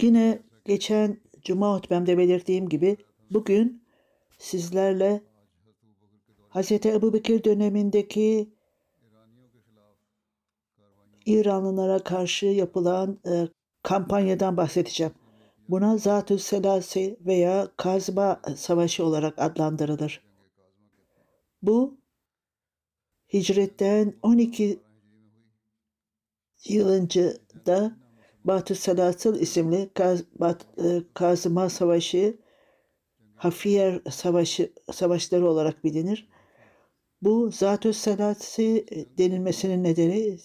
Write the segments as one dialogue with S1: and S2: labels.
S1: Yine geçen cuma hutbemde belirttiğim gibi bugün sizlerle Hz. Ebu Bekir dönemindeki İranlılara karşı yapılan e, kampanyadan bahsedeceğim. Buna Zatü Selasi veya Kazma Savaşı olarak adlandırılır. Bu hicretten 12 yıl önce de Batı Selasıl isimli Kaz, Bat, e, Kazıma Savaşı Hafiyer Savaşı savaşları olarak bilinir. Bu Zatü Selasi denilmesinin nedeni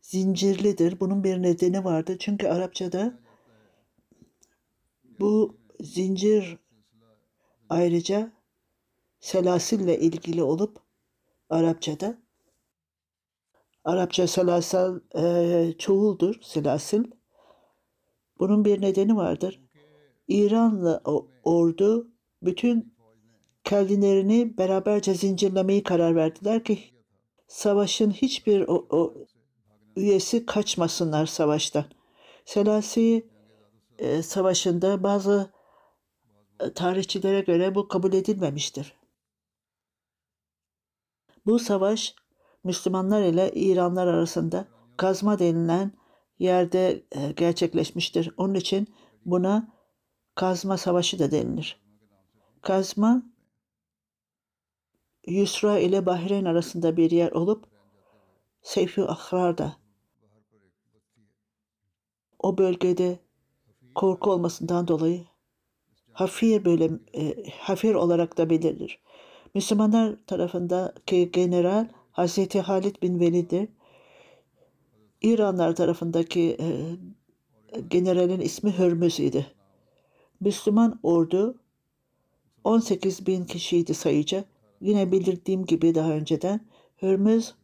S1: zincirlidir. Bunun bir nedeni vardı. Çünkü Arapçada bu zincir ayrıca selasille ilgili olup Arapçada Arapça selasal e, çoğuldur selasil. Bunun bir nedeni vardır. İranlı ordu bütün kendilerini beraberce zincirlemeyi karar verdiler ki savaşın hiçbir o, o üyesi kaçmasınlar savaştan. Selasi e, savaşında bazı e, tarihçilere göre bu kabul edilmemiştir. Bu savaş Müslümanlar ile İranlar arasında kazma denilen yerde e, gerçekleşmiştir. Onun için buna kazma savaşı da denilir. Kazma Yusra ile Bahreyn arasında bir yer olup Seyfi Ahrar'da o bölgede korku olmasından dolayı Hafir bölüm e, Hafir olarak da belirlir. Müslümanlar tarafındaki general Hazreti Halid bin Velid'dir. İranlar tarafındaki e, generalin ismi Hürmüz idi. Müslüman ordu 18 bin kişiydi sayıca. Yine belirttiğim gibi daha önceden Hürmüz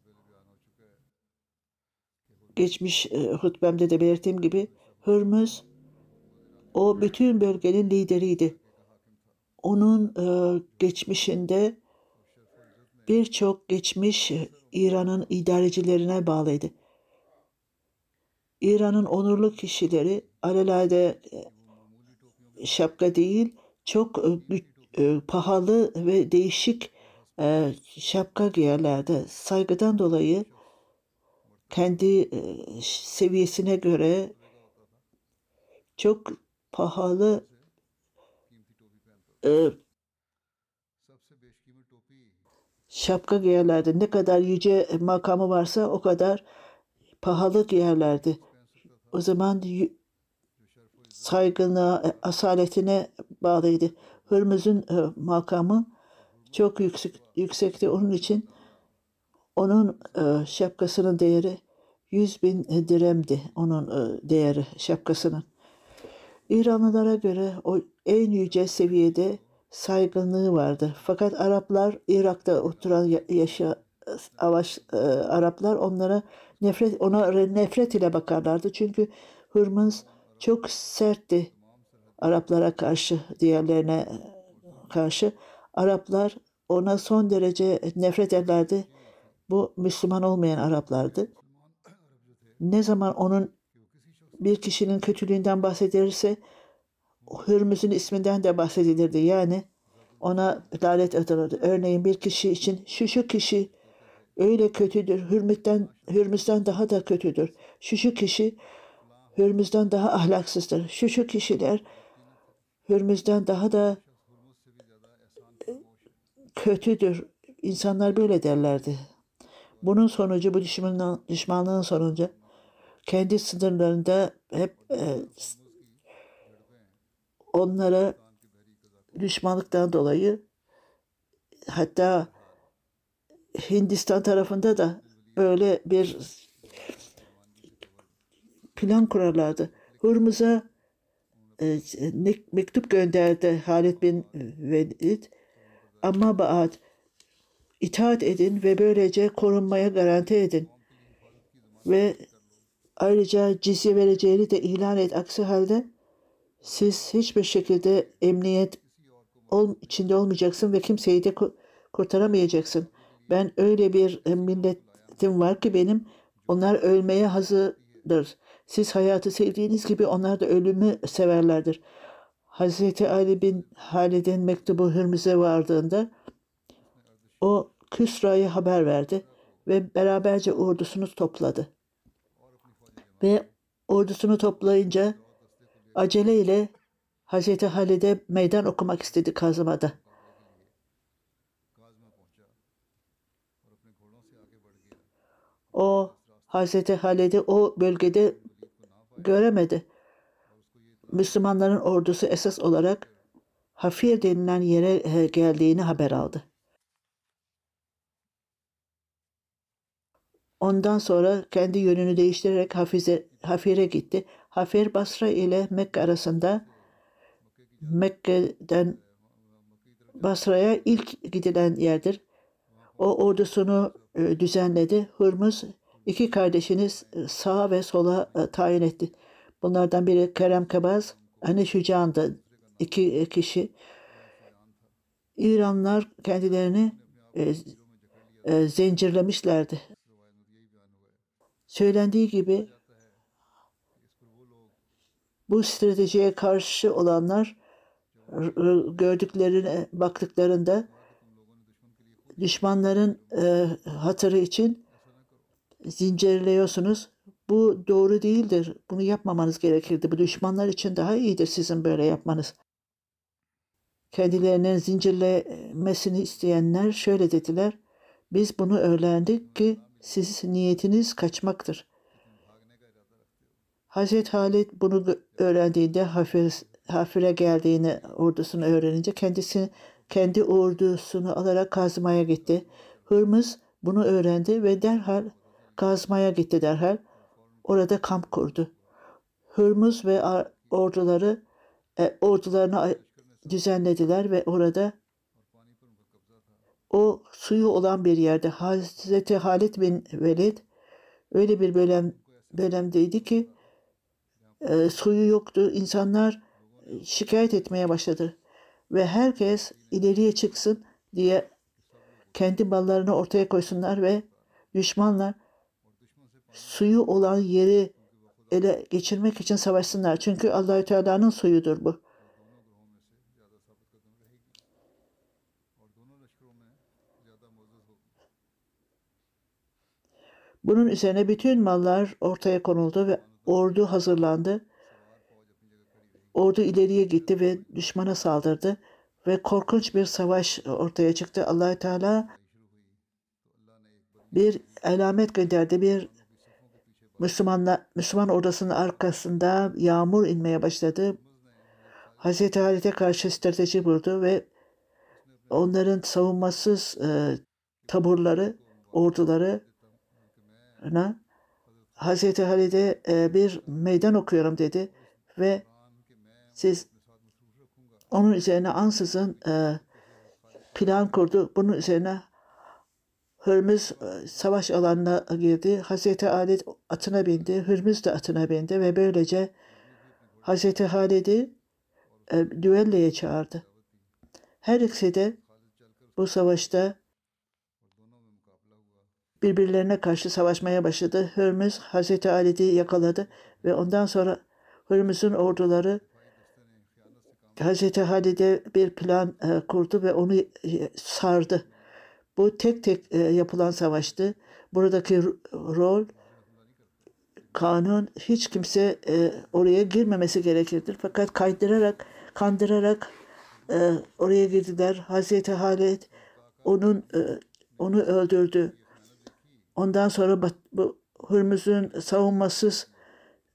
S1: geçmiş e, hutbemde de belirttiğim gibi Hürmüz o bütün bölgenin lideriydi. Onun e, geçmişinde birçok geçmiş İran'ın idarecilerine bağlıydı. İran'ın onurlu kişileri alelade e, şapka değil çok e, e, pahalı ve değişik şapka giyerlerdi. Saygıdan dolayı kendi seviyesine göre çok pahalı şapka giyerlerdi. Ne kadar yüce makamı varsa o kadar pahalı giyerlerdi. O zaman saygına, asaletine bağlıydı. Hürmüz'ün e, makamı çok yüksek, yüksekti. Onun için onun e, şapkasının değeri 100 bin diremdi. Onun e, değeri şapkasının. İranlılara göre o en yüce seviyede saygınlığı vardı. Fakat Araplar Irak'ta oturan yaşa avaş, e, Araplar onlara nefret ona nefret ile bakarlardı. Çünkü Hürmüz çok sertti Araplara karşı, diğerlerine karşı. Araplar ona son derece nefret ederlerdi. Bu Müslüman olmayan Araplardı. Ne zaman onun bir kişinin kötülüğünden bahsedilirse Hürmüz'ün isminden de bahsedilirdi. Yani ona lanet atılırdı. Örneğin bir kişi için şu şu kişi öyle kötüdür. Hürmüz'den, Hürmüz'den daha da kötüdür. Şu şu kişi Hürmüz'den daha ahlaksızdır. Şu şu kişiler Hürmüz'den daha da kötüdür. İnsanlar böyle derlerdi. Bunun sonucu, bu düşmanlığın, düşmanlığın sonucu kendi sınırlarında hep e, onlara düşmanlıktan dolayı hatta Hindistan tarafında da böyle bir plan kurarlardı. Hurmuz'a e, mektup gönderdi Halid bin Velid. Ama baat itaat edin ve böylece korunmaya garanti edin. Ve ayrıca cizye vereceğini de ilan et. Aksi halde siz hiçbir şekilde emniyet ol, içinde olmayacaksın ve kimseyi de kurtaramayacaksın. Ben öyle bir milletim var ki benim onlar ölmeye hazırdır. Siz hayatı sevdiğiniz gibi onlar da ölümü severlerdir. Hazreti Ali bin Halid'in mektubu Hürmüz'e vardığında o Küsra'ya haber verdi ve beraberce ordusunu topladı. Ve ordusunu toplayınca aceleyle Hazreti Halid'e meydan okumak istedi Kazıma'da. O Hazreti Halid'i o bölgede göremedi. Müslümanların ordusu esas olarak Hafir denilen yere geldiğini haber aldı. Ondan sonra kendi yönünü değiştirerek Hafize, Hafir'e gitti. Hafir Basra ile Mekke arasında Mekke'den Basra'ya ilk gidilen yerdir. O ordusunu e, düzenledi. Hurmuz iki kardeşini sağa ve sola e, tayin etti. Bunlardan biri Kerem Kabaz, Hani Şücan'dı. iki kişi. İranlar kendilerini e, e, zincirlemişlerdi. Söylendiği gibi bu stratejiye karşı olanlar gördüklerine baktıklarında düşmanların e, hatırı için zincirliyorsunuz. Bu doğru değildir. Bunu yapmamanız gerekirdi. Bu düşmanlar için daha iyidir sizin böyle yapmanız. Kendilerinin zincirlemesini isteyenler şöyle dediler. Biz bunu öğrendik ki siz niyetiniz kaçmaktır. Hazreti Halid bunu öğrendiğinde Hafir, Hafir'e geldiğini ordusunu öğrenince kendisi kendi ordusunu alarak kazmaya gitti. Hırmız bunu öğrendi ve derhal kazmaya gitti derhal. Orada kamp kurdu. Hırmız ve orduları e, ordularını düzenlediler ve orada o suyu olan bir yerde Hazreti Halid bin Velid öyle bir bölüm bölümdeydi ki e, suyu yoktu. İnsanlar şikayet etmeye başladı ve herkes ileriye çıksın diye kendi mallarını ortaya koysunlar ve düşmanlar suyu olan yeri ele geçirmek için savaşsınlar. Çünkü Allahü Teala'nın suyudur bu. Bunun üzerine bütün mallar ortaya konuldu ve ordu hazırlandı. Ordu ileriye gitti ve düşmana saldırdı ve korkunç bir savaş ortaya çıktı. Allahü Teala bir alamet gönderdi. Bir Müslümanla, Müslüman ordusının arkasında yağmur inmeye başladı. Hazreti Halit'e karşı strateji kurdu ve onların savunmasız e, taburları, orduları Hazreti Halid'e e, bir meydan okuyorum dedi ve siz onun üzerine ansızın e, plan kurdu. Bunun üzerine Hürmüz e, savaş alanına girdi. Hazreti Ali atına bindi. Hürmüz de atına bindi ve böylece Hazreti Halid'i e, düelloya çağırdı. Her ikisi de bu savaşta birbirlerine karşı savaşmaya başladı. Hürmüz Hazreti Halid'i yakaladı ve ondan sonra Hürmüz'ün orduları Hazreti Halid'e bir plan e, kurdu ve onu e, sardı. Bu tek tek e, yapılan savaştı. Buradaki rol kanun hiç kimse e, oraya girmemesi gerekirdir. Fakat kaydırarak, kandırarak e, oraya girdiler. Hazreti Halid onun e, onu öldürdü. Ondan sonra bu Hürmüz'ün savunmasız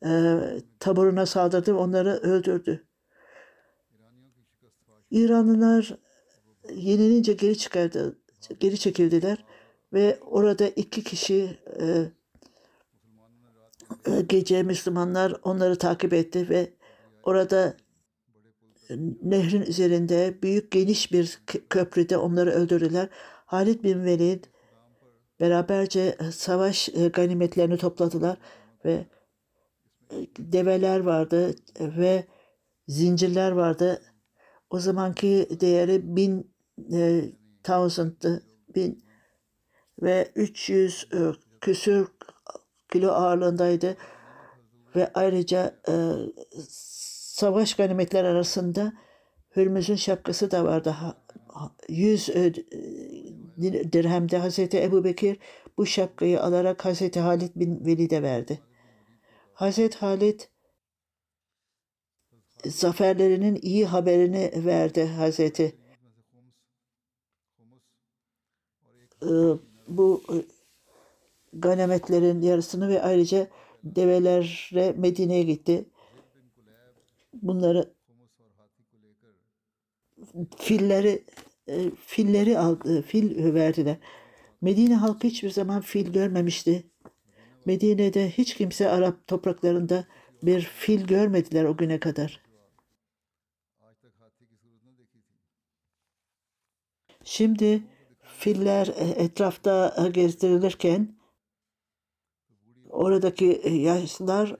S1: e, taburuna saldırdı, onları öldürdü. İranlılar yenilince geri çıkardı, geri çekildiler ve orada iki kişi e, e, gece Müslümanlar onları takip etti ve orada nehrin üzerinde büyük geniş bir köprüde onları öldürdüler. Halid bin Velid beraberce savaş e, ganimetlerini topladılar ve e, develer vardı ve zincirler vardı. O zamanki değeri bin e, thousand'tı. Bin ve 300 e, küsür kilo ağırlığındaydı ve ayrıca e, savaş ganimetler arasında Hürmüz'ün şapkası da vardı. Ha- ha- 100 e, dirhemde Hazreti Ebu Bekir bu şapkayı alarak Hazreti Halid bin Velid'e verdi. Hazreti Halid zaferlerinin iyi haberini verdi Hazreti. Ee, bu e, ganimetlerin yarısını ve ayrıca develerle Medine'ye gitti. Bunları filleri e, filleri al, e, fil verdiler. Medine halkı hiçbir zaman fil görmemişti. Medine'de hiç kimse Arap topraklarında bir fil görmediler o güne kadar. Şimdi filler e, etrafta e, gezdirilirken oradaki e, yaşlılar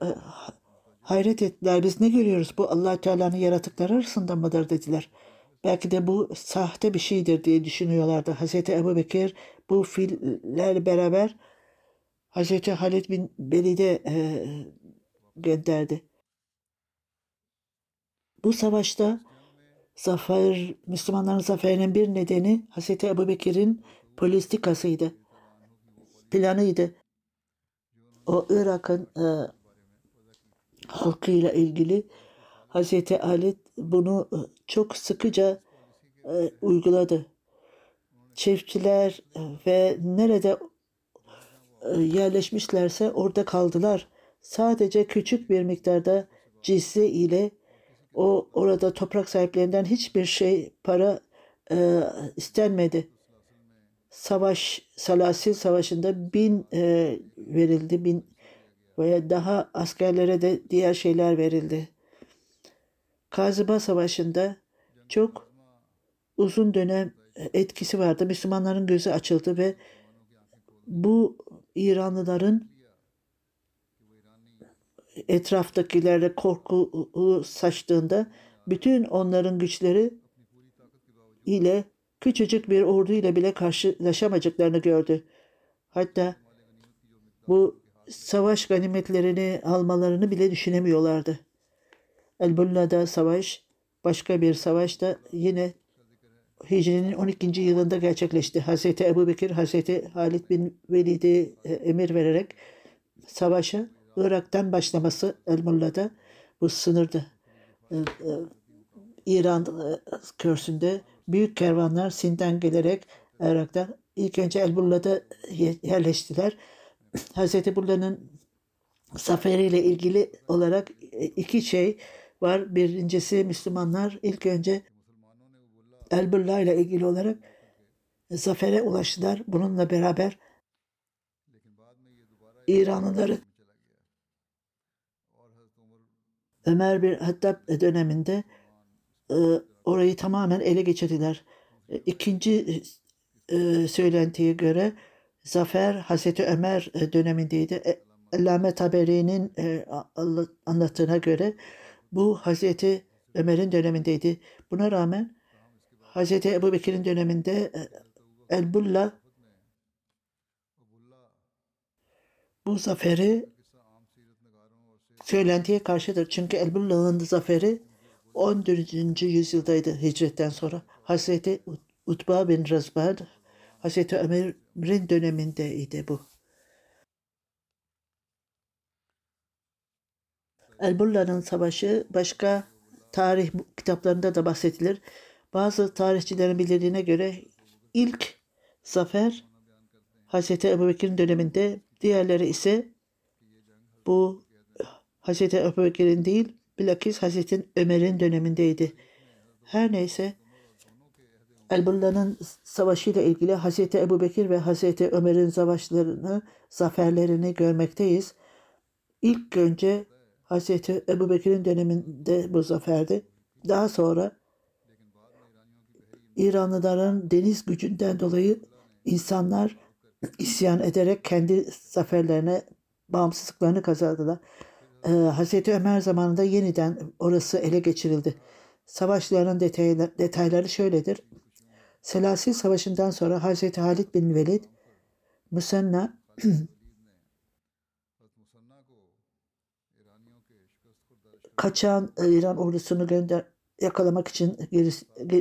S1: hayret ettiler. Biz ne görüyoruz? Bu allah Teala'nın yaratıkları arasında mıdır dediler. Belki de bu sahte bir şeydir diye düşünüyorlardı. Hazreti Ebu Bekir bu fillerle beraber Hazreti Halid bin Velid'e e, gönderdi. Bu savaşta zafer, Müslümanların zaferinin bir nedeni Hazreti Ebu Bekir'in politikasıydı. Planıydı. O Irak'ın e, halkıyla ilgili Hazreti Ali bunu e, çok sıkıca e, uyguladı. Çiftçiler e, ve nerede e, yerleşmişlerse orada kaldılar. Sadece küçük bir miktarda cizye ile o orada toprak sahiplerinden hiçbir şey para e, istenmedi. Savaş, Salasil Savaşı'nda bin e, verildi, bin veya daha askerlere de diğer şeyler verildi. Kazıba Savaşı'nda çok uzun dönem etkisi vardı. Müslümanların gözü açıldı ve bu İranlıların etraftakilerle korku saçtığında bütün onların güçleri ile küçücük bir ordu ile bile karşılaşamayacaklarını gördü. Hatta bu savaş ganimetlerini almalarını bile düşünemiyorlardı. Elbullah'da savaş, başka bir savaş da yine Hicri'nin 12. yılında gerçekleşti. Hazreti Ebu Bekir, Hazreti Halid bin Velid'e emir vererek savaşa Irak'tan başlaması El-Mulla'da bu sınırda e, e, İran e, körsünde büyük kervanlar Sin'den gelerek Irak'tan ilk önce El-Mulla'da yerleştiler. Hazreti Bulla'nın zaferiyle ilgili olarak iki şey var. Birincisi Müslümanlar ilk önce El-Bulla ile ilgili olarak zafere ulaştılar. Bununla beraber İranlıları Ömer bir Hattab döneminde e, orayı tamamen ele geçirdiler. E, ikinci e, söylentiye göre zafer Hazreti Ömer dönemindeydi. Allame Taberi'nin anlattığına göre Bu Hazreti Ömer'in dönemindeydi. Buna rağmen Hazreti Ebu Bekir'in döneminde e, Elbulla bu zaferi söylentiye karşıdır. Çünkü Elbullah'ın zaferi 14. yüzyıldaydı hicretten sonra. Hazreti Utba bin Razbad, Hazreti Ömer'in dönemindeydi bu. Elbullah'ın savaşı başka tarih kitaplarında da bahsedilir. Bazı tarihçilerin bildirdiğine göre ilk zafer Hazreti Ebubekir'in döneminde, diğerleri ise bu Hazreti Ebubekir'in değil, bilakis Hazreti Ömer'in dönemindeydi. Her neyse Elbullah'ın savaşıyla ilgili Hazreti Ebubekir ve Hazreti Ömer'in savaşlarını, zaferlerini görmekteyiz. İlk önce Hazreti Ebubekir'in döneminde bu zaferdi. Daha sonra İranlıların deniz gücünden dolayı insanlar isyan ederek kendi zaferlerine bağımsızlıklarını kazandılar. Ee, Hazreti Ömer zamanında yeniden orası ele geçirildi. Savaşların detayları, detayları şöyledir. Selasil Savaşı'ndan sonra Hazreti Halid bin Velid Musanna kaçan e, İran ordusunu gönder yakalamak için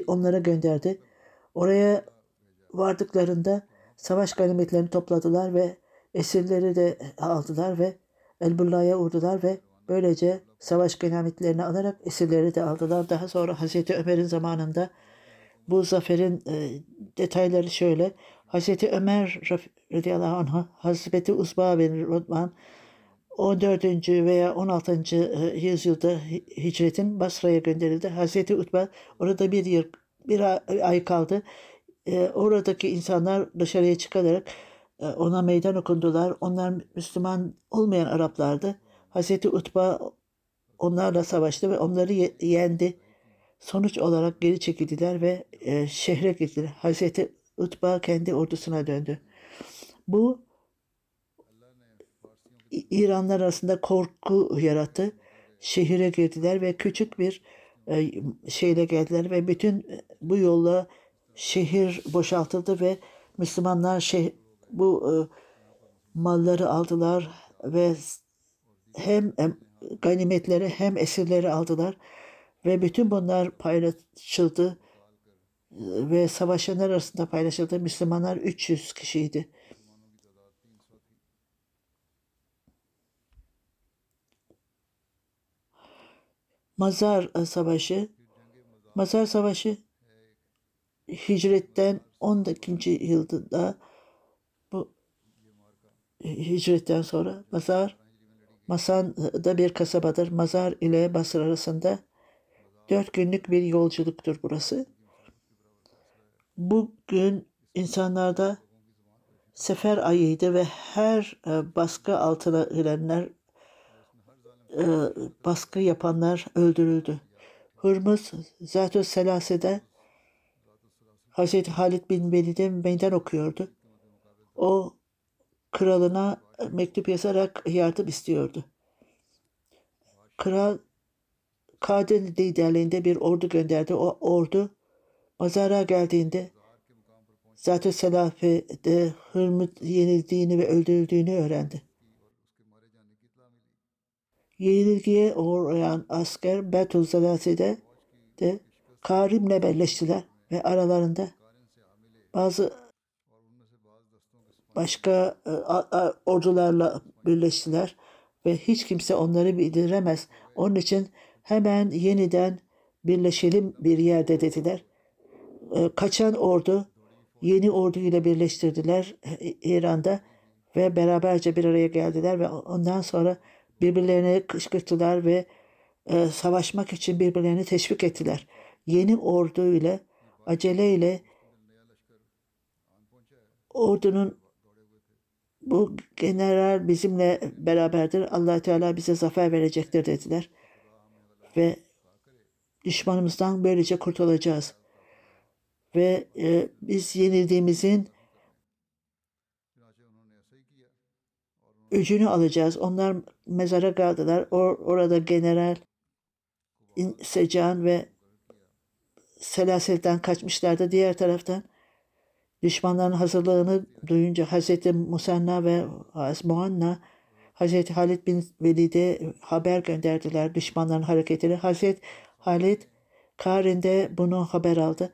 S1: onlara gönderdi. Oraya vardıklarında savaş ganimetlerini topladılar ve esirleri de aldılar ve Elbullah'ya vurdular ve böylece savaş ganimetlerini alarak esirleri de aldılar. Daha sonra Hazreti Ömer'in zamanında bu zaferin e, detayları şöyle. Hazreti Ömer radıyallahu anh, Hazreti Uzba bin Rodman 14. veya 16. E, yüzyılda hicretin Basra'ya gönderildi. Hazreti Utba orada bir yıl, bir ay kaldı. E, oradaki insanlar dışarıya çıkarak ona meydan okundular. Onlar Müslüman olmayan Araplardı. Hazreti Utba onlarla savaştı ve onları yendi. Sonuç olarak geri çekildiler ve şehre gittiler. Hazreti Utba kendi ordusuna döndü. Bu İranlar arasında korku yarattı. Şehire girdiler ve küçük bir e, şeyle geldiler ve bütün e, bu yolla şehir boşaltıldı ve Müslümanlar şeh, bu e, malları aldılar ve hem, ganimetleri hem esirleri aldılar ve bütün bunlar paylaşıldı ve savaşanlar arasında paylaşıldı. Müslümanlar 300 kişiydi. Mazar e, Savaşı Mazar Savaşı Hicretten 12. yılında bu hicretten sonra Mazar Masan da bir kasabadır. Mazar ile Basra arasında dört günlük bir yolculuktur burası. Bugün insanlarda sefer ayıydı ve her baskı altına girenler baskı yapanlar öldürüldü. Hırmız Zatü Selase'de Hazreti Halid bin Velid'e meydan okuyordu. O kralına mektup yazarak yardım istiyordu. Kral Kadir liderliğinde bir ordu gönderdi. O ordu Mazara geldiğinde Selafe'de Hırmız yenildiğini ve öldürüldüğünü öğrendi yenilgiye uğrayan asker Betuzalase'de de Karim'le birleştiler ve aralarında bazı başka e, ordularla birleştiler ve hiç kimse onları bildiremez. Onun için hemen yeniden birleşelim bir yerde dediler. E, kaçan ordu yeni ordu ile birleştirdiler e, İran'da ve beraberce bir araya geldiler ve ondan sonra birbirlerine kışkırttılar ve savaşmak için birbirlerini teşvik ettiler. Yeni ordu ile aceleyle ordunun bu general bizimle beraberdir. allah Teala bize zafer verecektir dediler. Ve düşmanımızdan böylece kurtulacağız. Ve e, biz yenildiğimizin öcünü alacağız. Onlar mezara kaldılar. Or orada general Secan ve Selasel'den kaçmışlardı. Diğer taraftan düşmanların hazırlığını duyunca Hazreti Musanna ve Muanna Hazreti Halid bin Velid'e haber gönderdiler düşmanların hareketini. Hazreti Halid Karin'de bunu haber aldı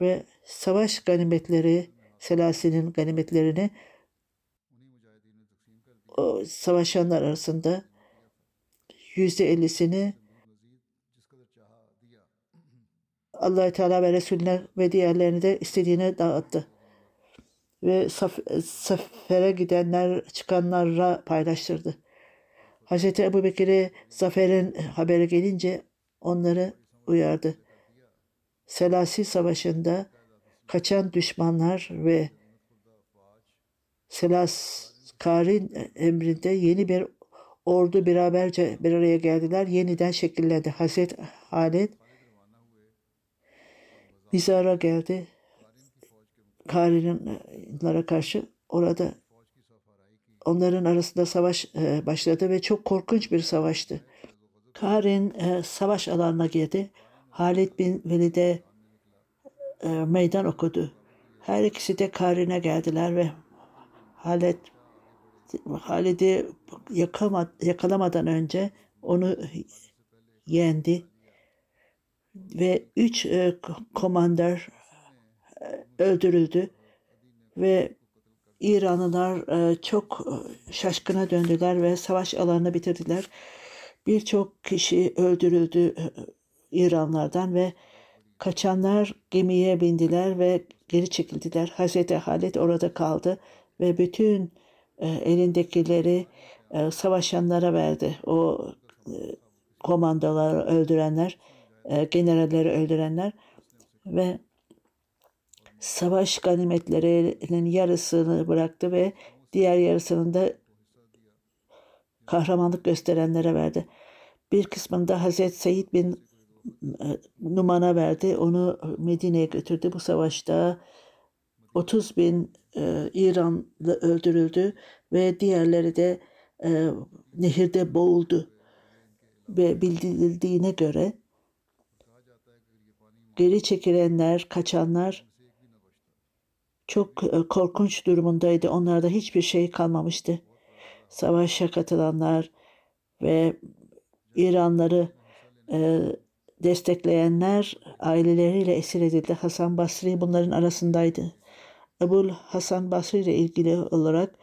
S1: ve savaş ganimetleri Selasil'in ganimetlerini o savaşanlar arasında yüzde ellisini allah Teala ve Resulüne ve diğerlerini de istediğine dağıttı. Ve saf- sefere gidenler çıkanlara paylaştırdı. Hz. Ebu Bekir'e zaferin haberi gelince onları uyardı. Selasi Savaşı'nda kaçan düşmanlar ve Selaskarin emrinde yeni bir ordu beraberce bir araya geldiler. Yeniden şekillendi. Hazret Halid Mizar'a geldi. Karin'lere karşı orada onların arasında savaş e, başladı ve çok korkunç bir savaştı. Karin e, savaş alanına girdi. Halid bin Velid'e e, meydan okudu. Her ikisi de Karin'e geldiler ve Halid Halid'i yakalamadan önce onu yendi ve üç e, komandör e, öldürüldü ve İranlılar e, çok e, şaşkına döndüler ve savaş alanını bitirdiler. Birçok kişi öldürüldü e, İranlardan ve kaçanlar gemiye bindiler ve geri çekildiler. Hazreti Halid orada kaldı ve bütün elindekileri savaşanlara verdi. O komandoları öldürenler, generalleri öldürenler ve savaş ganimetlerinin yarısını bıraktı ve diğer yarısını da kahramanlık gösterenlere verdi. Bir kısmını da Hazreti Seyyid bin e, Numan'a verdi. Onu Medine'ye götürdü. Bu savaşta 30 bin e, İranlı öldürüldü ve diğerleri de e, nehirde boğuldu. Ve bildirildiğine göre geri çekilenler, kaçanlar çok e, korkunç durumundaydı. Onlarda hiçbir şey kalmamıştı. Savaşa katılanlar ve İranları e, destekleyenler aileleriyle esir edildi. Hasan Basri bunların arasındaydı. Ebul Hasan Basri ile ilgili olarak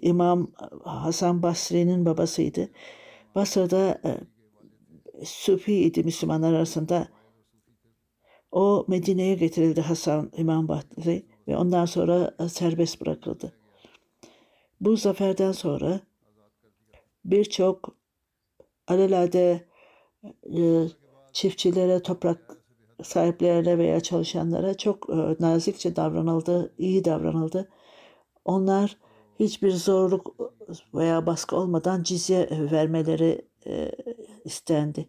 S1: İmam Hasan Basri'nin babasıydı. Basra'da e, Sufi idi Müslümanlar arasında. O Medine'ye getirildi Hasan İmam Basri ve ondan sonra e, serbest bırakıldı. Bu zaferden sonra birçok alelade e, çiftçilere, toprak sahiplerine veya çalışanlara çok e, nazikçe davranıldı, iyi davranıldı. Onlar hiçbir zorluk veya baskı olmadan cizye vermeleri istendi.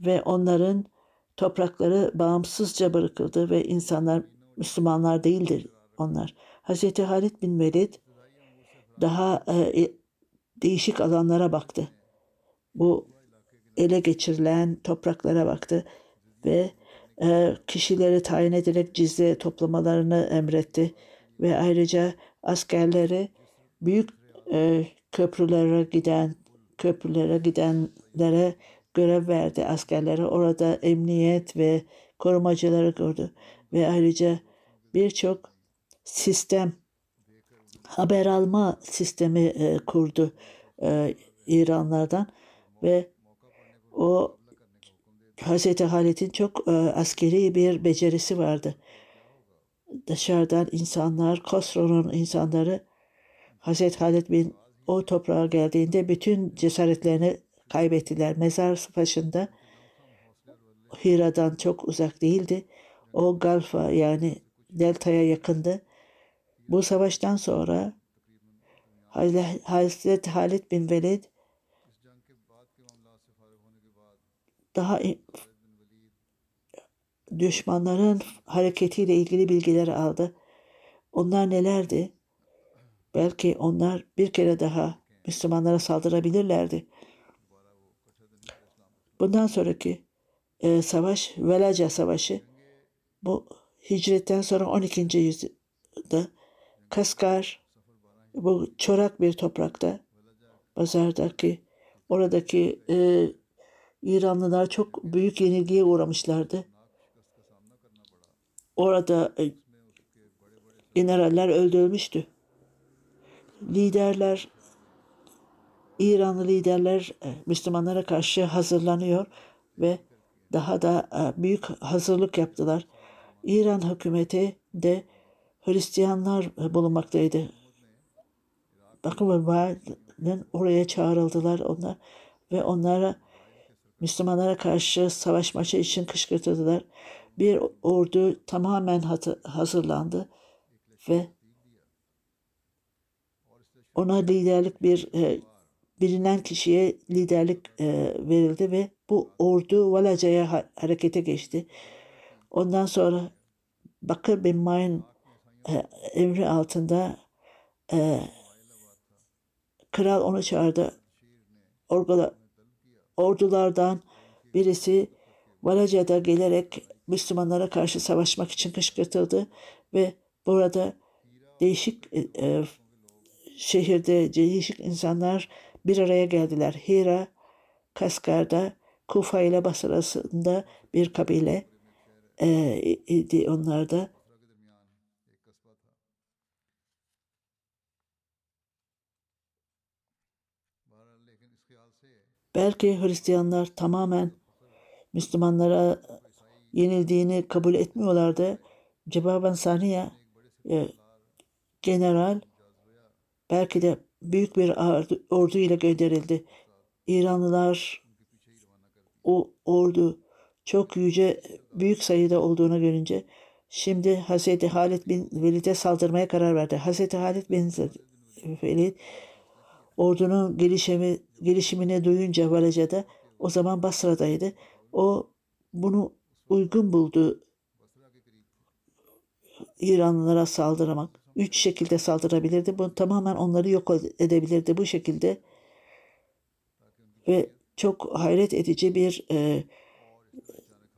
S1: Ve onların toprakları bağımsızca bırakıldı ve insanlar Müslümanlar değildir onlar. Hz. Halid bin Velid daha e, değişik alanlara baktı. Bu ele geçirilen topraklara baktı ve e, kişileri tayin ederek cizye toplamalarını emretti ve ayrıca askerleri büyük e, köprülere giden köprülere gidenlere görev verdi askerlere. Orada emniyet ve korumacıları gördü ve ayrıca birçok sistem haber alma sistemi e, kurdu e, İranlardan ve o Hazreti Halit'in çok e, askeri bir becerisi vardı. Dışarıdan insanlar, Kosro'nun insanları Hazreti Halit bin o toprağa geldiğinde bütün cesaretlerini kaybettiler. Mezar başında Hira'dan çok uzak değildi. O Galfa yani Delta'ya yakındı. Bu savaştan sonra Hazreti Halid bin Velid daha düşmanların hareketiyle ilgili bilgiler aldı. Onlar nelerdi? Belki onlar bir kere daha Müslümanlara saldırabilirlerdi. Bundan sonraki e, savaş Velaca Savaşı bu hicretten sonra 12. yüzyılda Kaskar bu çorak bir toprakta pazardaki oradaki e, İranlılar çok büyük yenilgiye uğramışlardı. Orada e, generaller öldürülmüştü. Liderler İranlı liderler e, Müslümanlara karşı hazırlanıyor ve daha da e, büyük hazırlık yaptılar. İran hükümeti de Hristiyanlar e, bulunmaktaydı. Bakın Babil'in oraya çağrıldılar onlar ve onlara Müslümanlara karşı savaşması için kışkırtıldılar. Bir ordu tamamen hazırlandı ve ona liderlik bir bilinen kişiye liderlik e, verildi ve bu ordu Valaca'ya ha- harekete geçti. Ondan sonra Bakır bin Mayn e, emri altında e, kral onu çağırdı. Orgala, ordulardan birisi Valaca'da gelerek Müslümanlara karşı savaşmak için kışkırtıldı ve burada değişik e, e şehirde değişik insanlar bir araya geldiler. Hira, Kaskar'da, Kufa ile arasında bir kabile e, idi onlar da. Belki Hristiyanlar tamamen Müslümanlara yenildiğini kabul etmiyorlardı. Cebaben Saniye e, general belki de büyük bir ordu ile gönderildi. İranlılar o ordu çok yüce büyük sayıda olduğunu görünce şimdi Hazreti Halid bin Velid'e saldırmaya karar verdi. Hazreti Halid bin Velid ordunun gelişimi, gelişimini duyunca Valaca'da o zaman Basra'daydı. O bunu uygun buldu İranlılara saldırmak üç şekilde saldırabilirdi. Bu tamamen onları yok edebilirdi bu şekilde. Ve çok hayret edici bir e,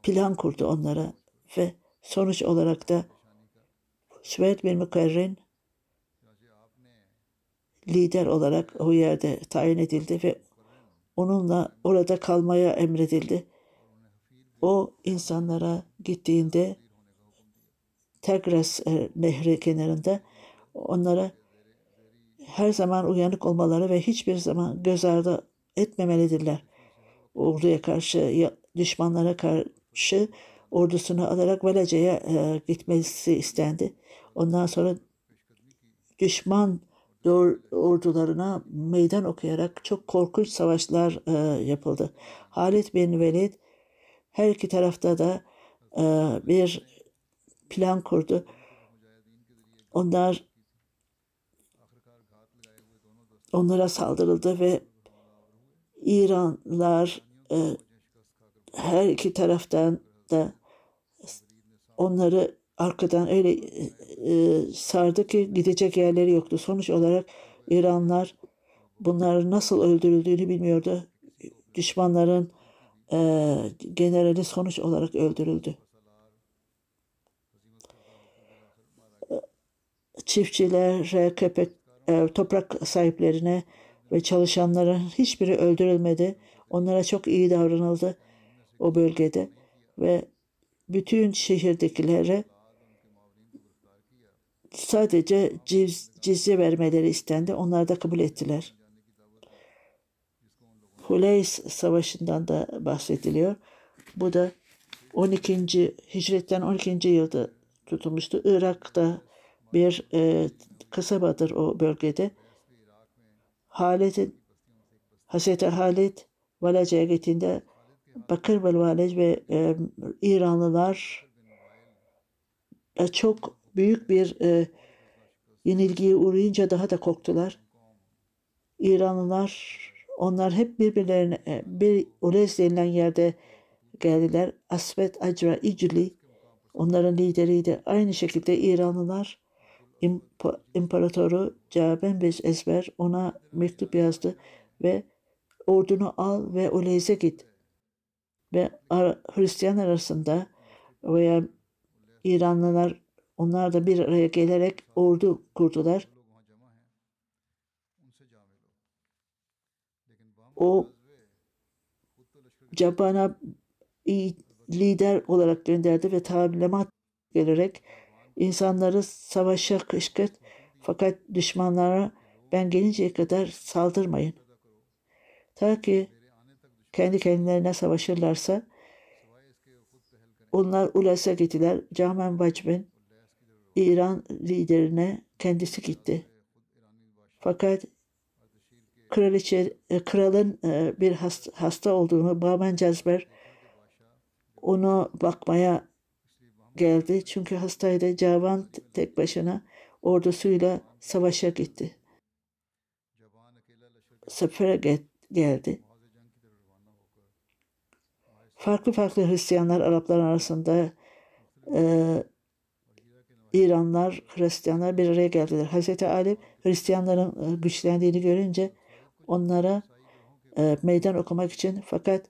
S1: plan kurdu onlara ve sonuç olarak da Süveyd bin Mükerrin lider olarak o yerde tayin edildi ve onunla orada kalmaya emredildi. O insanlara gittiğinde Tegras e, nehri kenarında onlara her zaman uyanık olmaları ve hiçbir zaman göz ardı etmemelidirler. Orduya karşı, düşmanlara karşı ordusunu alarak Valaca'ya e, gitmesi istendi. Ondan sonra düşman ordularına meydan okuyarak çok korkunç savaşlar e, yapıldı. Halid bin Velid her iki tarafta da e, bir plan kurdu. Onlar onlara saldırıldı ve İranlar e, her iki taraftan da onları arkadan öyle e, sardı ki gidecek yerleri yoktu. Sonuç olarak İranlar bunların nasıl öldürüldüğünü bilmiyordu. Düşmanların e, generali sonuç olarak öldürüldü. Çiftçilere, köpek, e, toprak sahiplerine ve çalışanların hiçbiri öldürülmedi. Onlara çok iyi davranıldı o bölgede ve bütün şehirdekilere sadece ciz, cizye vermeleri istendi. Onlar da kabul ettiler. Huleys Savaşı'ndan da bahsediliyor. Bu da 12. Hicretten 12. yılda tutulmuştu. Irak'ta bir e, kasabadır o bölgede. Halid'in Hazreti Halid Valaca'ya gittiğinde Bakır ve Valec ve e, İranlılar e, çok büyük bir e, yenilgiye uğrayınca daha da korktular. İranlılar onlar hep birbirlerine e, bir Ulez denilen yerde geldiler. Asvet Acra İcli onların lideriydi. Aynı şekilde İranlılar İmparatoru Cabenbeş Ezber ona mektup yazdı ve ordunu al ve Uleyz'e git. ve Hristiyan arasında veya İranlılar onlar da bir araya gelerek ordu kurdular. O Caban'a lider olarak gönderdi ve talimat gelerek insanları savaşa kışkırt fakat düşmanlara ben gelinceye kadar saldırmayın. Ta ki kendi kendilerine savaşırlarsa onlar Ulas'a gittiler. Camen Vacben İran liderine kendisi gitti. Fakat kraliçe, e, kralın e, bir hasta, hasta olduğunu Baben Cazber onu bakmaya geldi. Çünkü hastaydı. Cavan tek başına ordusuyla savaşa gitti. Sefere geldi. Farklı farklı Hristiyanlar Araplar arasında e, İranlar, Hristiyanlar bir araya geldiler. Hazreti Ali Hristiyanların e, güçlendiğini görünce onlara e, meydan okumak için fakat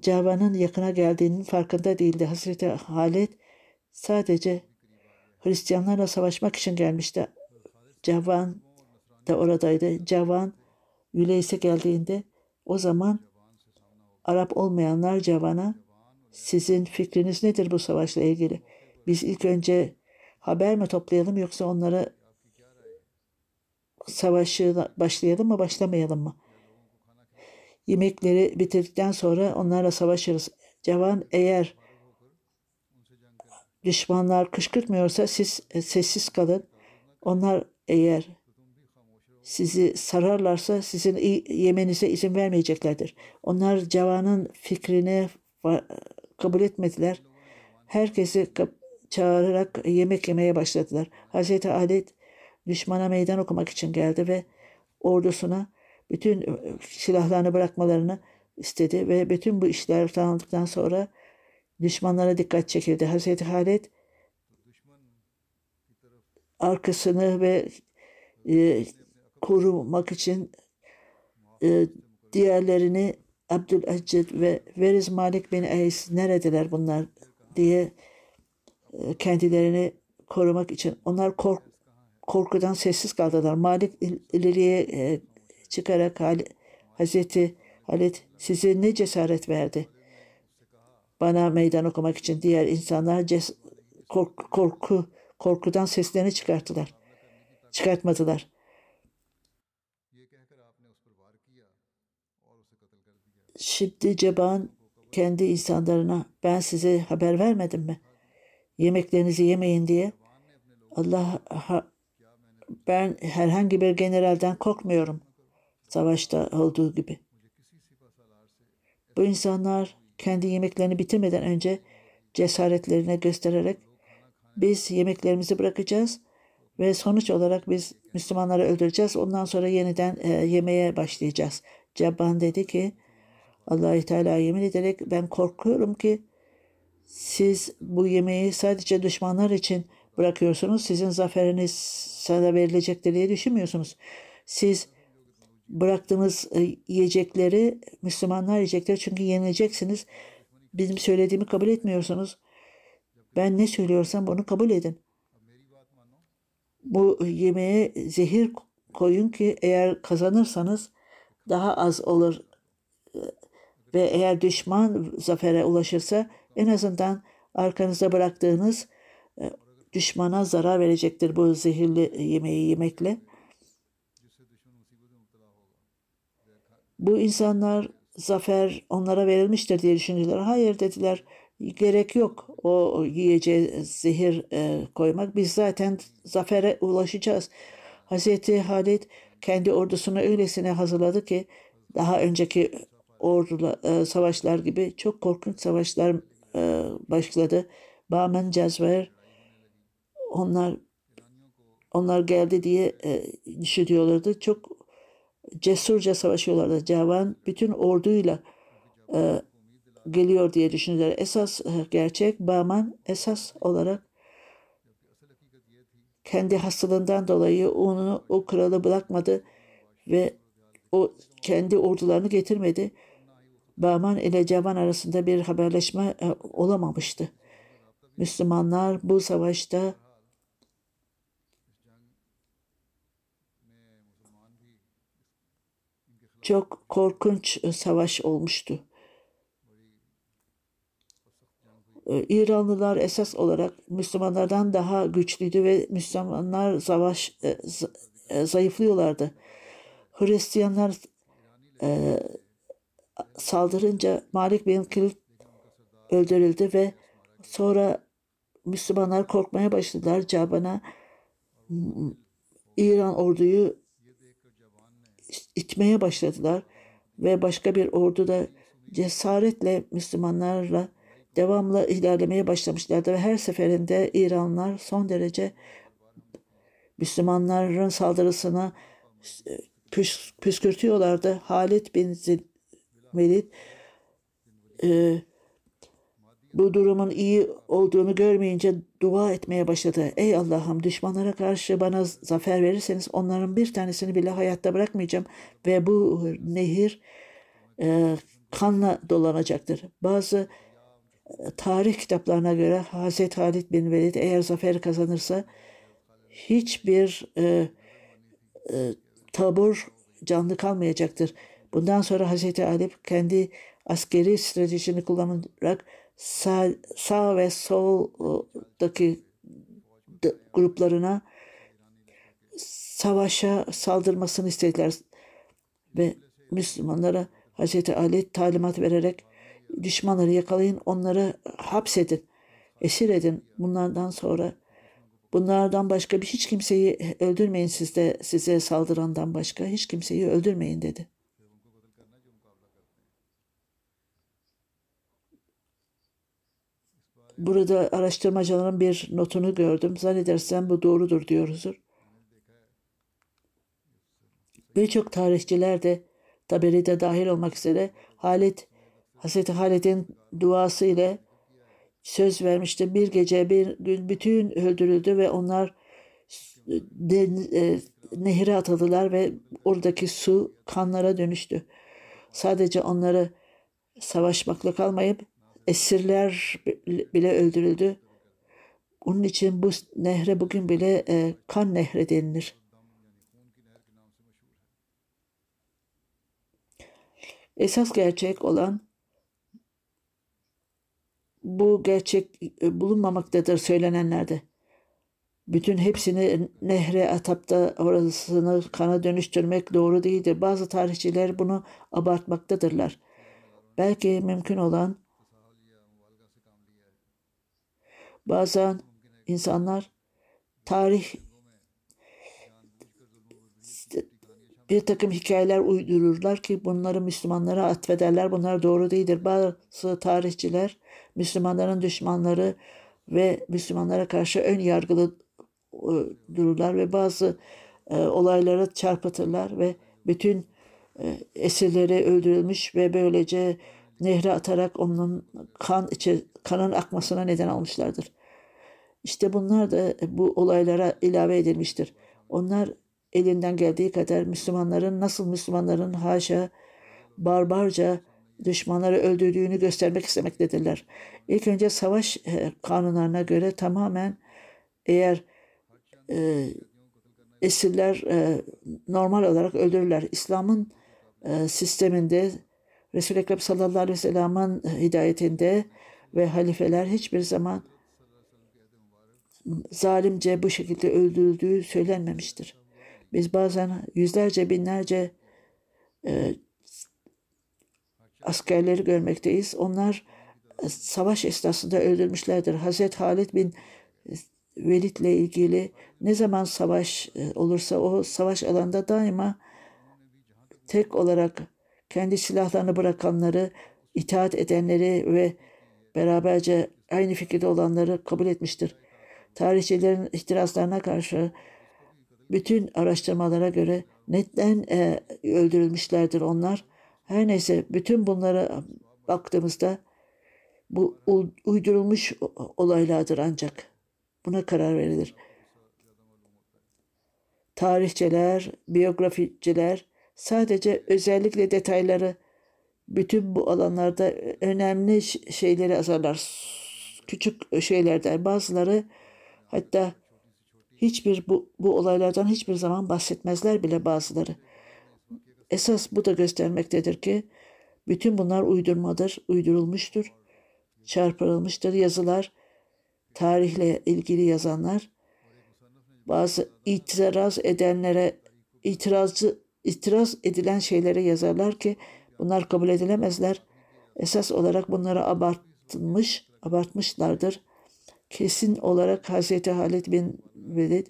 S1: Cavan'ın yakına geldiğinin farkında değildi. Hazreti Halid sadece Hristiyanlarla savaşmak için gelmişti. Cavan da oradaydı. Cavan Yüleys'e geldiğinde o zaman Arap olmayanlar Cavan'a sizin fikriniz nedir bu savaşla ilgili? Biz ilk önce haber mi toplayalım yoksa onlara savaşı başlayalım mı başlamayalım mı? Yemekleri bitirdikten sonra onlarla savaşırız. Cavan eğer düşmanlar kışkırtmıyorsa siz e, sessiz kalın. Onlar eğer sizi sararlarsa sizin yemenize izin vermeyeceklerdir. Onlar Cavan'ın fikrini kabul etmediler. Herkesi çağırarak yemek yemeye başladılar. Hazreti Ali düşmana meydan okumak için geldi ve ordusuna bütün e, silahlarını bırakmalarını istedi ve bütün bu işler tanıdıktan sonra düşmanlara dikkat çekildi. Hazreti Halid arkasını ve e, korumak için e, diğerlerini Abdülaccid ve Veriz Malik bin Eys neredeler bunlar diye e, kendilerini korumak için. Onlar kork, korkudan sessiz kaldılar. Malik ileriye e, çıkarak Hazreti Halit size ne cesaret verdi? Bana meydan okumak için diğer insanlar ces korku, korku korkudan seslerini çıkarttılar. Çıkartmadılar. Şimdi Ceban kendi insanlarına ben size haber vermedim mi? Yemeklerinizi yemeyin diye. Allah ben herhangi bir generalden korkmuyorum. Savaşta olduğu gibi. Bu insanlar kendi yemeklerini bitirmeden önce cesaretlerine göstererek biz yemeklerimizi bırakacağız ve sonuç olarak biz Müslümanları öldüreceğiz. Ondan sonra yeniden e, yemeye başlayacağız. Cebban dedi ki allah Teala yemin ederek ben korkuyorum ki siz bu yemeği sadece düşmanlar için bırakıyorsunuz. Sizin zaferiniz sana verilecektir diye düşünmüyorsunuz. Siz bıraktığınız e, yiyecekleri Müslümanlar yiyecekler çünkü yenileceksiniz. Bizim söylediğimi kabul etmiyorsunuz. Ben ne söylüyorsam bunu kabul edin. Bu yemeğe zehir koyun ki eğer kazanırsanız daha az olur ve eğer düşman zafere ulaşırsa en azından arkanızda bıraktığınız e, düşmana zarar verecektir bu zehirli yemeği yemekle. Bu insanlar zafer onlara verilmiştir diye düşündüler. Hayır dediler gerek yok o yiyeceğe zehir e, koymak. Biz zaten zafere ulaşacağız. Hazreti Halid kendi ordusunu öylesine hazırladı ki daha önceki ordula, e, savaşlar gibi çok korkunç savaşlar e, başladı. Bamen Cezver onlar onlar geldi diye e, düşünüyorlardı. Çok cesurca savaşıyorlardı. Cavan bütün orduyla e, geliyor diye düşündüler. Esas e, gerçek Baman esas olarak kendi hastalığından dolayı onu o kralı bırakmadı ve o kendi ordularını getirmedi. Bahman ile Cavan arasında bir haberleşme e, olamamıştı. Müslümanlar bu savaşta çok korkunç e, savaş olmuştu. E, İranlılar esas olarak Müslümanlardan daha güçlüydü ve Müslümanlar savaş e, zayıflıyorlardı. Hristiyanlar e, saldırınca Malik bin Kilit öldürüldü ve sonra Müslümanlar korkmaya başladılar. Caban'a İran orduyu itmeye başladılar ve başka bir ordu da cesaretle Müslümanlarla devamlı ilerlemeye başlamışlardı ve her seferinde İranlar son derece Müslümanların saldırısına püs, püskürtüyorlardı. Halit bin Velid e, bu durumun iyi olduğunu görmeyince dua etmeye başladı. Ey Allah'ım düşmanlara karşı bana zafer verirseniz onların bir tanesini bile hayatta bırakmayacağım ve bu nehir e, kanla dolanacaktır. Bazı e, tarih kitaplarına göre Hazreti Halid bin Velid eğer zafer kazanırsa hiçbir e, e, tabur canlı kalmayacaktır. Bundan sonra Hazreti Ali kendi askeri stratejini kullanarak sağ, sağ ve soldaki gruplarına savaşa saldırmasını istediler ve Müslümanlara Hazreti Ali talimat vererek düşmanları yakalayın, onları hapsedin, esir edin. Bunlardan sonra bunlardan başka bir hiç kimseyi öldürmeyin sizde size saldırandan başka hiç kimseyi öldürmeyin dedi. Burada araştırmacıların bir notunu gördüm. Zannedersem bu doğrudur diyoruzdur. Birçok tarihçiler de Taberi de dahil olmak üzere Halit, Hazreti Halit'in duası ile söz vermişti. Bir gece bir gün bütün öldürüldü ve onlar de, e, nehre atıldılar ve oradaki su kanlara dönüştü. Sadece onları savaşmakla kalmayıp esirler bile öldürüldü. Onun için bu nehre bugün bile e, kan nehri denilir. Esas gerçek olan bu gerçek e, bulunmamaktadır söylenenlerde. Bütün hepsini nehre atıp da orasını kana dönüştürmek doğru değildir. Bazı tarihçiler bunu abartmaktadırlar. Belki mümkün olan Bazen insanlar tarih bir takım hikayeler uydururlar ki bunları Müslümanlara atfederler. Bunlar doğru değildir. Bazı tarihçiler Müslümanların düşmanları ve Müslümanlara karşı ön yargılı e, dururlar ve bazı e, olaylara çarpıtırlar ve bütün e, esirleri öldürülmüş ve böylece nehre atarak onun kan içi, kanın akmasına neden olmuşlardır. İşte bunlar da bu olaylara ilave edilmiştir. Onlar elinden geldiği kadar Müslümanların nasıl Müslümanların haşa barbarca düşmanları öldürdüğünü göstermek istemektedirler. İlk önce savaş e, kanunlarına göre tamamen eğer e, esirler e, normal olarak öldürürler. İslam'ın e, sisteminde Resul-i Ekrem sallallahu aleyhi ve sellem'in hidayetinde ve halifeler hiçbir zaman zalimce bu şekilde öldürüldüğü söylenmemiştir. Biz bazen yüzlerce binlerce e, askerleri görmekteyiz. Onlar e, savaş esnasında öldürmüşlerdir. Hazreti Halid bin Velid ile ilgili ne zaman savaş e, olursa o savaş alanında daima tek olarak kendi silahlarını bırakanları, itaat edenleri ve beraberce aynı fikirde olanları kabul etmiştir. Tarihçilerin ihtiraslarına karşı bütün araştırmalara göre netten e, öldürülmüşlerdir onlar. Her neyse bütün bunlara baktığımızda bu uydurulmuş olaylardır ancak. Buna karar verilir. Tarihçiler, biyografiçiler sadece özellikle detayları bütün bu alanlarda önemli şeyleri azarlar. Küçük şeylerden bazıları hatta hiçbir bu, bu olaylardan hiçbir zaman bahsetmezler bile bazıları. Esas bu da göstermektedir ki bütün bunlar uydurmadır, uydurulmuştur, çarpılmıştır yazılar, tarihle ilgili yazanlar, bazı itiraz edenlere, itirazcı, itiraz edilen şeylere yazarlar ki bunlar kabul edilemezler. Esas olarak bunları abartılmış, abartmışlardır. Kesin olarak Hazreti Halid bin Velid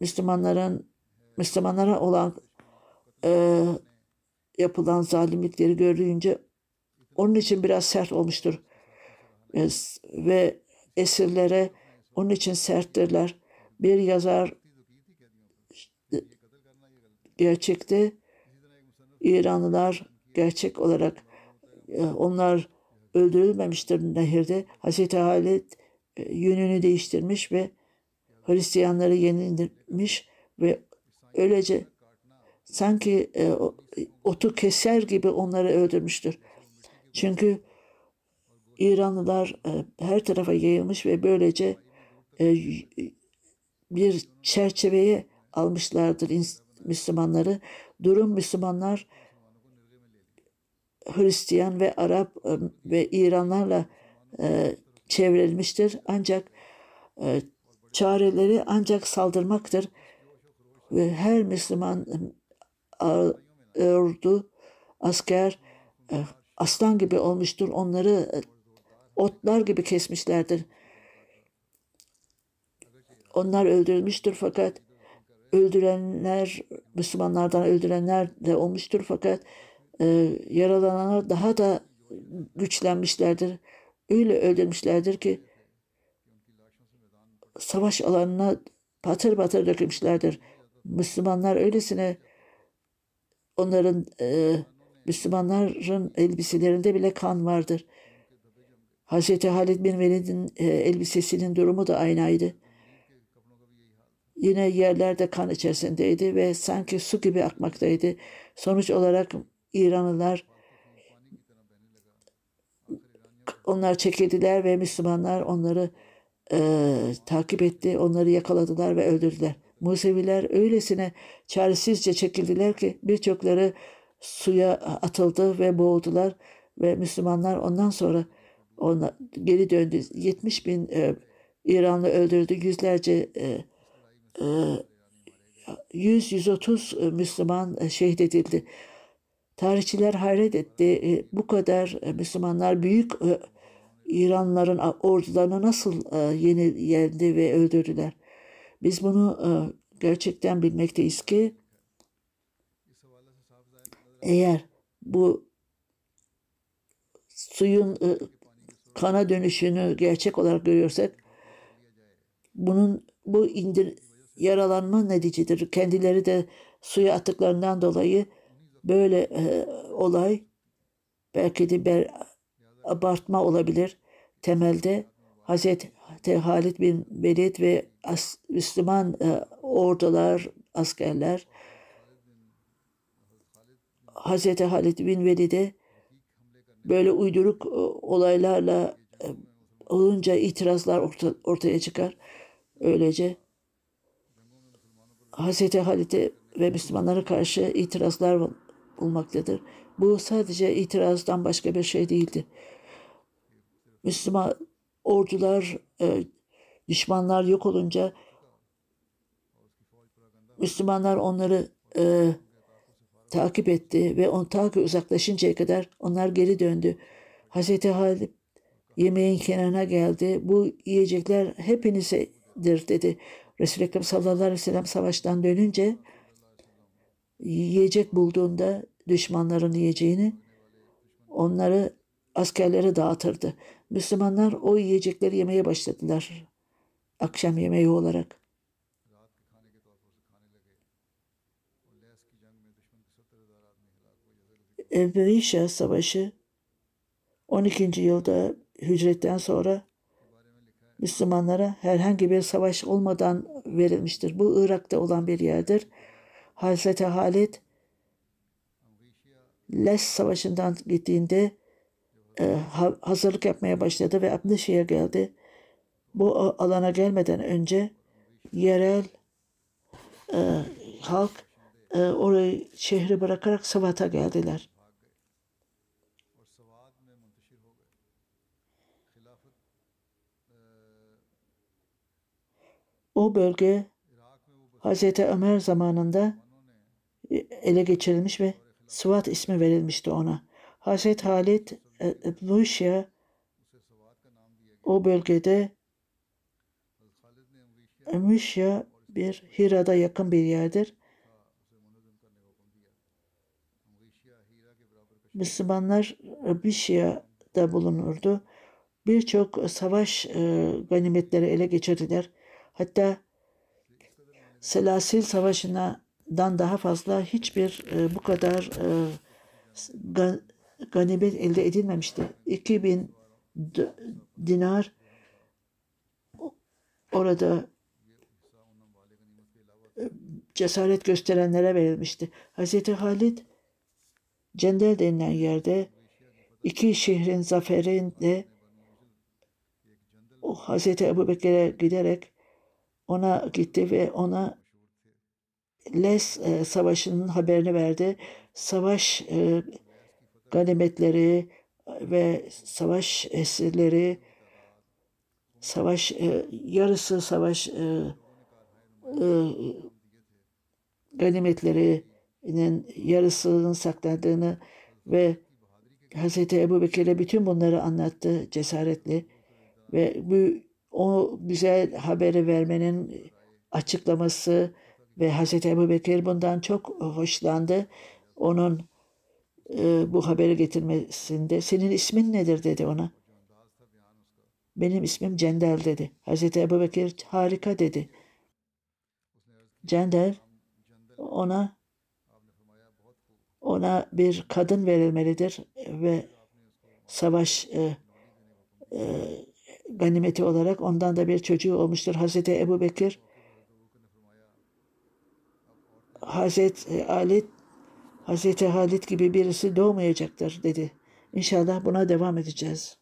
S1: Müslümanların Müslümanlara olan e, yapılan zalimlikleri gördüğünce onun için biraz sert olmuştur. E, ve esirlere onun için serttirler. Bir yazar gerçekte İranlılar gerçek olarak e, onlar öldürülmemiştir nehirde. Hazreti Halid e, yönünü değiştirmiş ve Hristiyanları yenilmiş ve öylece sanki e, otu keser gibi onları öldürmüştür. Çünkü İranlılar her tarafa yayılmış ve böylece bir çerçeveye almışlardır Müslümanları. Durum Müslümanlar Hristiyan ve Arap e, ve İranlarla e, çevrilmiştir. Ancak e, çareleri ancak saldırmaktır. Ve her Müslüman ordu, asker aslan gibi olmuştur. Onları otlar gibi kesmişlerdir. Onlar öldürülmüştür fakat öldürenler, Müslümanlardan öldürenler de olmuştur fakat e, yaralananlar daha da güçlenmişlerdir. Öyle öldürmüşlerdir ki savaş alanına patır patır dökülmüşlerdir. Müslümanlar öylesine onların e, Müslümanların elbiselerinde bile kan vardır. Hz. Halid bin Velid'in e, elbisesinin durumu da aynıydı. Yine yerlerde kan içerisindeydi ve sanki su gibi akmaktaydı. Sonuç olarak İranlılar onlar çekildiler ve Müslümanlar onları e, takip etti. Onları yakaladılar ve öldürdüler. Museviler öylesine çaresizce çekildiler ki birçokları suya atıldı ve boğuldular ve Müslümanlar ondan sonra ona geri döndü. 70 bin e, İranlı öldürdü. Yüzlerce e, 100-130 Müslüman e, şehit edildi. Tarihçiler hayret etti. E, bu kadar e, Müslümanlar büyük e, İranlıların ordularını nasıl e, yeni yendi ve öldürdüler. Biz bunu e, gerçekten bilmekteyiz ki eğer bu suyun e, kana dönüşünü gerçek olarak görüyorsak bunun bu indir yaralanma neticedir. Kendileri de suya attıklarından dolayı böyle e, olay belki de bir abartma olabilir. Temelde Hazreti Halid bin Velid ve as, Müslüman e, ordular, askerler Hazreti Halid bin Velid'e böyle uyduruk e, olaylarla e, olunca itirazlar orta, ortaya çıkar. Öylece Hazreti Halid'e ve Müslümanlara karşı itirazlar bulmaktadır. Bu sadece itirazdan başka bir şey değildir. Müslüman ordular, e, düşmanlar yok olunca Müslümanlar onları e, takip etti ve on ta ki uzaklaşıncaya kadar onlar geri döndü. Hazreti Halid yemeğin kenarına geldi. Bu yiyecekler hepinizedir dedi. Resul-i Ekrem sallallahu aleyhi ve sellem savaştan dönünce yiyecek bulduğunda düşmanların yiyeceğini onları askerlere dağıtırdı. Müslümanlar o yiyecekleri yemeye başladılar. Akşam yemeği olarak. Evvelişa Savaşı 12. yılda hicretten sonra Müslümanlara herhangi bir savaş olmadan verilmiştir. Bu Irak'ta olan bir yerdir. Hazreti Halid Les Savaşı'ndan gittiğinde e, ha- hazırlık yapmaya başladı ve Abdüşehir'e geldi. Bu alana gelmeden önce yerel e, halk e, orayı şehri bırakarak Sıvat'a geldiler. O bölge Hz. Ömer zamanında e, ele geçirilmiş ve Sıvat ismi verilmişti ona. Hz. Halid e,
S2: Ebnuşya
S1: o bölgede Emüşya bir Hira'da yakın bir yerdir. Müslümanlar Bişya'da bulunurdu. Birçok savaş e, ganimetleri ele geçirdiler. Hatta Selasil Savaşı'ndan daha fazla hiçbir e, bu kadar e, ga- ganimet elde edilmemişti. 2000 d- dinar orada e, cesaret gösterenlere verilmişti. Hazreti Halid Cendel denilen yerde iki şehrin zaferinde o Hazreti Ebu Bekir'e giderek ona gitti ve ona Les e, Savaşı'nın haberini verdi. Savaş e, ganimetleri ve savaş esirleri savaş e, yarısı savaş e, e, ganimetlerinin yarısının saklandığını ve Hz. Ebu Bekir'e bütün bunları anlattı cesaretli ve bu o güzel haberi vermenin açıklaması ve Hz. Ebu Bekir bundan çok hoşlandı. Onun e, bu haberi getirmesinde senin ismin nedir dedi ona. Benim ismim Cendel dedi. Hz. Ebu Bekir harika dedi. Cendel ona ona bir kadın verilmelidir ve savaş e, e, ganimeti olarak ondan da bir çocuğu olmuştur. Hazreti Ebu Bekir Hazreti Ali Hazreti Halit gibi birisi doğmayacaktır dedi. İnşallah buna devam edeceğiz.